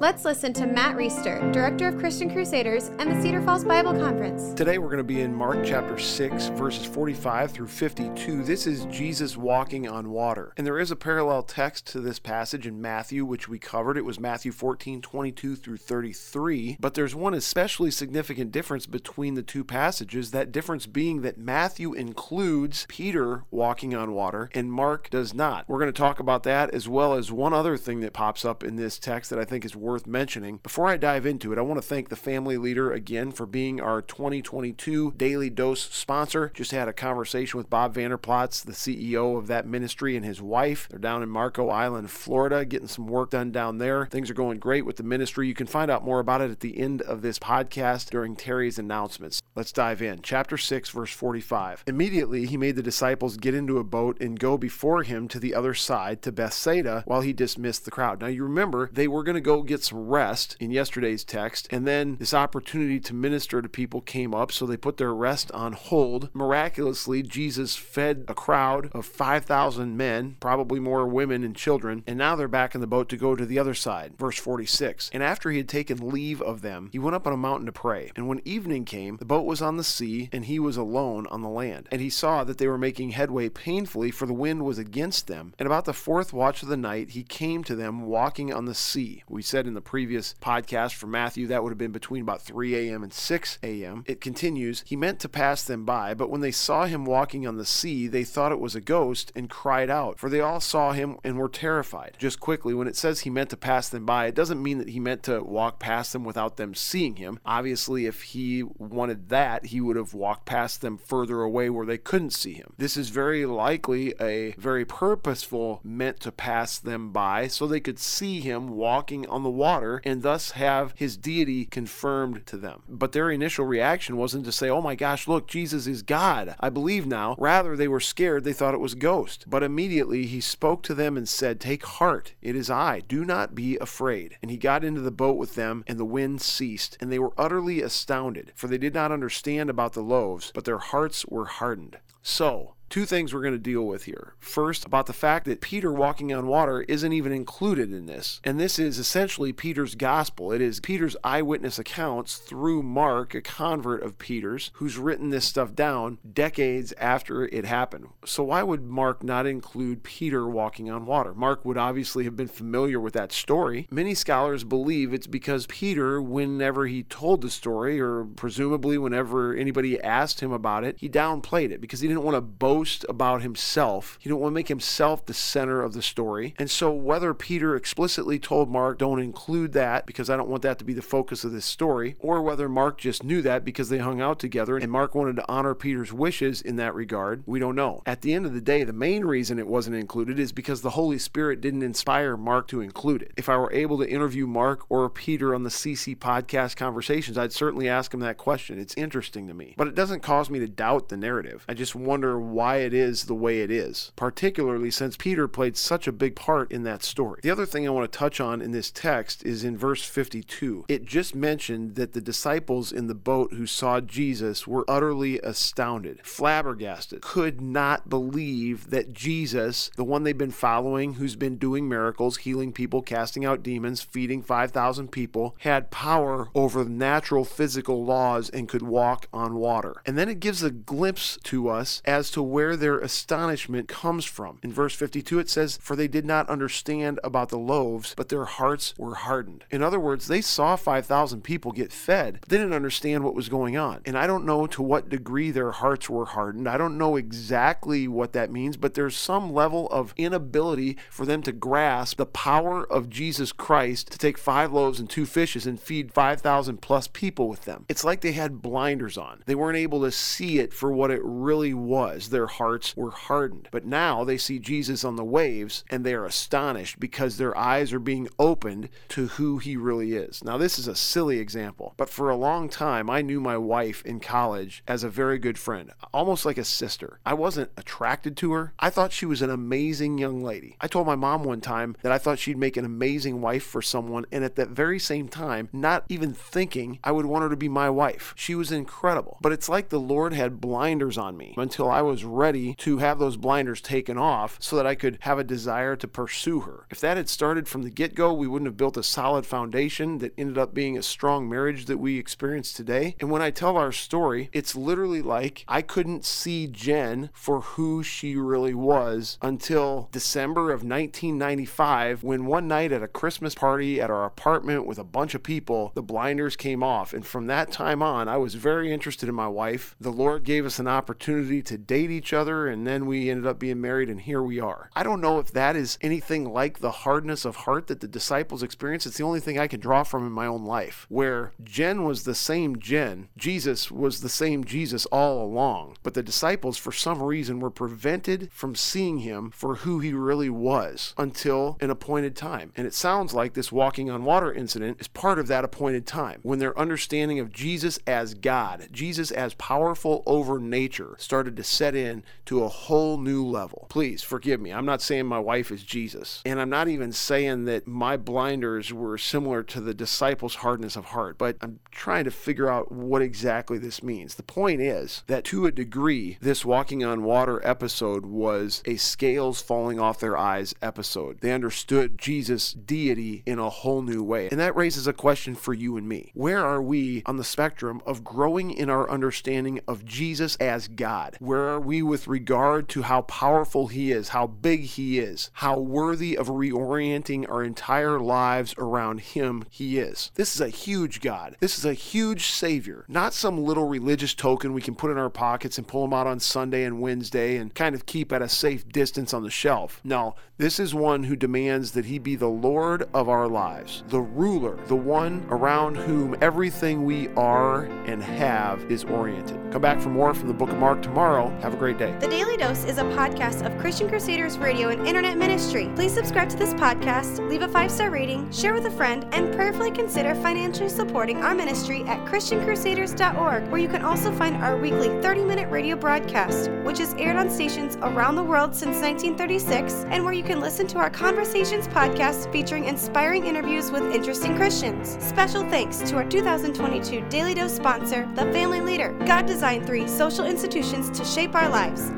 Let's listen to Matt Reisetter, Director of Christian Crusaders and the Cedar Falls Bible Conference. Today we're going to be in Mark chapter 6, verses 45 through 52. This is Jesus walking on water. And there is a parallel text to this passage in Matthew, which we covered. It was Matthew 14, 22 through 33. But there's one especially significant difference between the two passages, that difference being that Matthew includes Peter walking on water and Mark does not. We're going to talk about that as well as one other thing that pops up in this text that I think is worth mentioning. Before I dive into it, I want to thank the family leader again for being our 2022 Daily Dose sponsor. Just had a conversation with Bob Vander Plaats, the CEO of that ministry, and his wife. They're down in Marco Island, Florida, getting some work done down there. Things are going great with the ministry. You can find out more about it at the end of this podcast during Terri's announcements. Let's dive in. Chapter 6, verse 45. Immediately he made the disciples get into a boat and go before him to the other side to Bethsaida while he dismissed the crowd. Now you remember they were going to go get rest in yesterday's text, and then this opportunity to minister to people came up, so they put their rest on hold. Miraculously, Jesus fed a crowd of 5,000 men, probably more women and children, and now they're back in the boat to go to the other side. Verse 46. And after he had taken leave of them, he went up on a mountain to pray. And when evening came, the boat was on the sea, and he was alone on the land. And he saw that they were making headway painfully, for the wind was against them. And about the fourth watch of the night, he came to them walking on the sea. We said in the previous podcast for Matthew, that would have been between about 3 a.m. and 6 a.m. It continues, He meant to pass them by, but when they saw him walking on the sea, they thought it was a ghost and cried out, for they all saw him and were terrified. Just quickly, when it says he meant to pass them by, it doesn't mean that he meant to walk past them without them seeing him. Obviously, if he wanted that, he would have walked past them further away where they couldn't see him. This is very likely a very purposeful meant to pass them by so they could see him walking on the water and thus have his deity confirmed to them. But their initial reaction wasn't to say, oh my gosh, look, Jesus is God. I believe now. Rather, they were scared. They thought it was ghost. But immediately he spoke to them and said, Take heart, it is I. Do not be afraid. And he got into the boat with them, and the wind ceased. And they were utterly astounded, for they did not understand about the loaves, but their hearts were hardened. So, two things we're going to deal with here. First, about the fact that Peter walking on water isn't even included in this. And this is essentially Peter's gospel. It is Peter's eyewitness accounts through Mark, a convert of Peter's, who's written this stuff down decades after it happened. So, why would Mark not include Peter walking on water? Mark would obviously have been familiar with that story. Many scholars believe it's because Peter, whenever he told the story, or presumably whenever anybody asked him about it, he downplayed it because he didn't want to boast about himself. He didn't want to make himself the center of the story. And so, whether Peter explicitly told Mark, don't include that because I don't want that to be the focus of this story, or whether Mark just knew that because they hung out together and Mark wanted to honor Peter's wishes in that regard, we don't know. At the end of the day, the main reason it wasn't included is because the Holy Spirit didn't inspire Mark to include it. If I were able to interview Mark or Peter on the CC podcast conversations, I'd certainly ask him that question. It's interesting to me. But it doesn't cause me to doubt the narrative. I just wonder why why it is the way it is, particularly since Peter played such a big part in that story. The other thing I want to touch on in this text is in verse 52. It just mentioned that the disciples in the boat who saw Jesus were utterly astounded, flabbergasted, could not believe that Jesus, the one they've been following, who's been doing miracles, healing people, casting out demons, feeding 5,000 people, had power over natural physical laws and could walk on water. And then it gives a glimpse to us as to where their astonishment comes from. In verse 52, it says, For they did not understand about the loaves, but their hearts were hardened. In other words, they saw 5,000 people get fed, but they didn't understand what was going on. And I don't know to what degree their hearts were hardened. I don't know exactly what that means, but there's some level of inability for them to grasp the power of Jesus Christ to take five loaves and two fishes and feed 5,000 plus people with them. It's like they had blinders on. They weren't able to see it for what it really was. Their hearts were hardened. But now they see Jesus on the waves and they are astonished because their eyes are being opened to who he really is. Now, this is a silly example, but for a long time, I knew my wife in college as a very good friend, almost like a sister. I wasn't attracted to her. I thought she was an amazing young lady. I told my mom one time that I thought she'd make an amazing wife for someone, and at that very same time, not even thinking I would want her to be my wife. She was incredible. But it's like the Lord had blinders on me until I was ready to have those blinders taken off so that I could have a desire to pursue her. If that had started from the get go, we wouldn't have built a solid foundation that ended up being a strong marriage that we experience today. And when I tell our story, it's literally like I couldn't see Jen for who she really was until December of 1995 when one night at a Christmas party at our apartment with a bunch of people, the blinders came off. And from that time on, I was very interested in my wife. The Lord gave us an opportunity to date each other, and then we ended up being married, and here we are. I don't know if that is anything like the hardness of heart that the disciples experienced. It's the only thing I can draw from in my own life, where Jen was the same Jen, Jesus was the same Jesus all along, but the disciples, for some reason, were prevented from seeing him for who he really was until an appointed time. And it sounds like this walking on water incident is part of that appointed time when their understanding of Jesus as God, Jesus as powerful over nature, started to set in to a whole new level. Please forgive me. I'm not saying my wife is Jesus, and I'm not even saying that my blinders were similar to the disciples' hardness of heart, but I'm trying to figure out what exactly this means. The point is that to a degree, this walking on water episode was a scales falling off their eyes episode. They understood Jesus' deity in a whole new way. And that raises a question for you and me. Where are we on the spectrum of growing in our understanding of Jesus as God? Where are we with regard to how powerful He is, how big He is, how worthy of reorienting our entire lives around Him He is? This is a huge God. This is a huge Savior, not some little religious token we can put in our pockets and pull them out on Sunday and Wednesday and kind of keep at a safe distance on the shelf. No, this is one who demands that He be the Lord of our lives, the ruler, the one around whom everything we are and have is oriented. Come back for more from the book of Mark tomorrow. Have a great day. The Daily Dose is a podcast of Christian Crusaders Radio and Internet Ministry. Please subscribe to this podcast, leave a five star rating, share with a friend, and prayerfully consider financially supporting our ministry at ChristianCrusaders.org, where you can also find our weekly 30 minute radio broadcast, which is aired on stations around the world since 1936, and where you can listen to our Conversations podcast featuring inspiring interviews with interesting Christians. Special thanks to our 2022 Daily Dose sponsor, The Family Leader. God designed three social institutions to shape our lives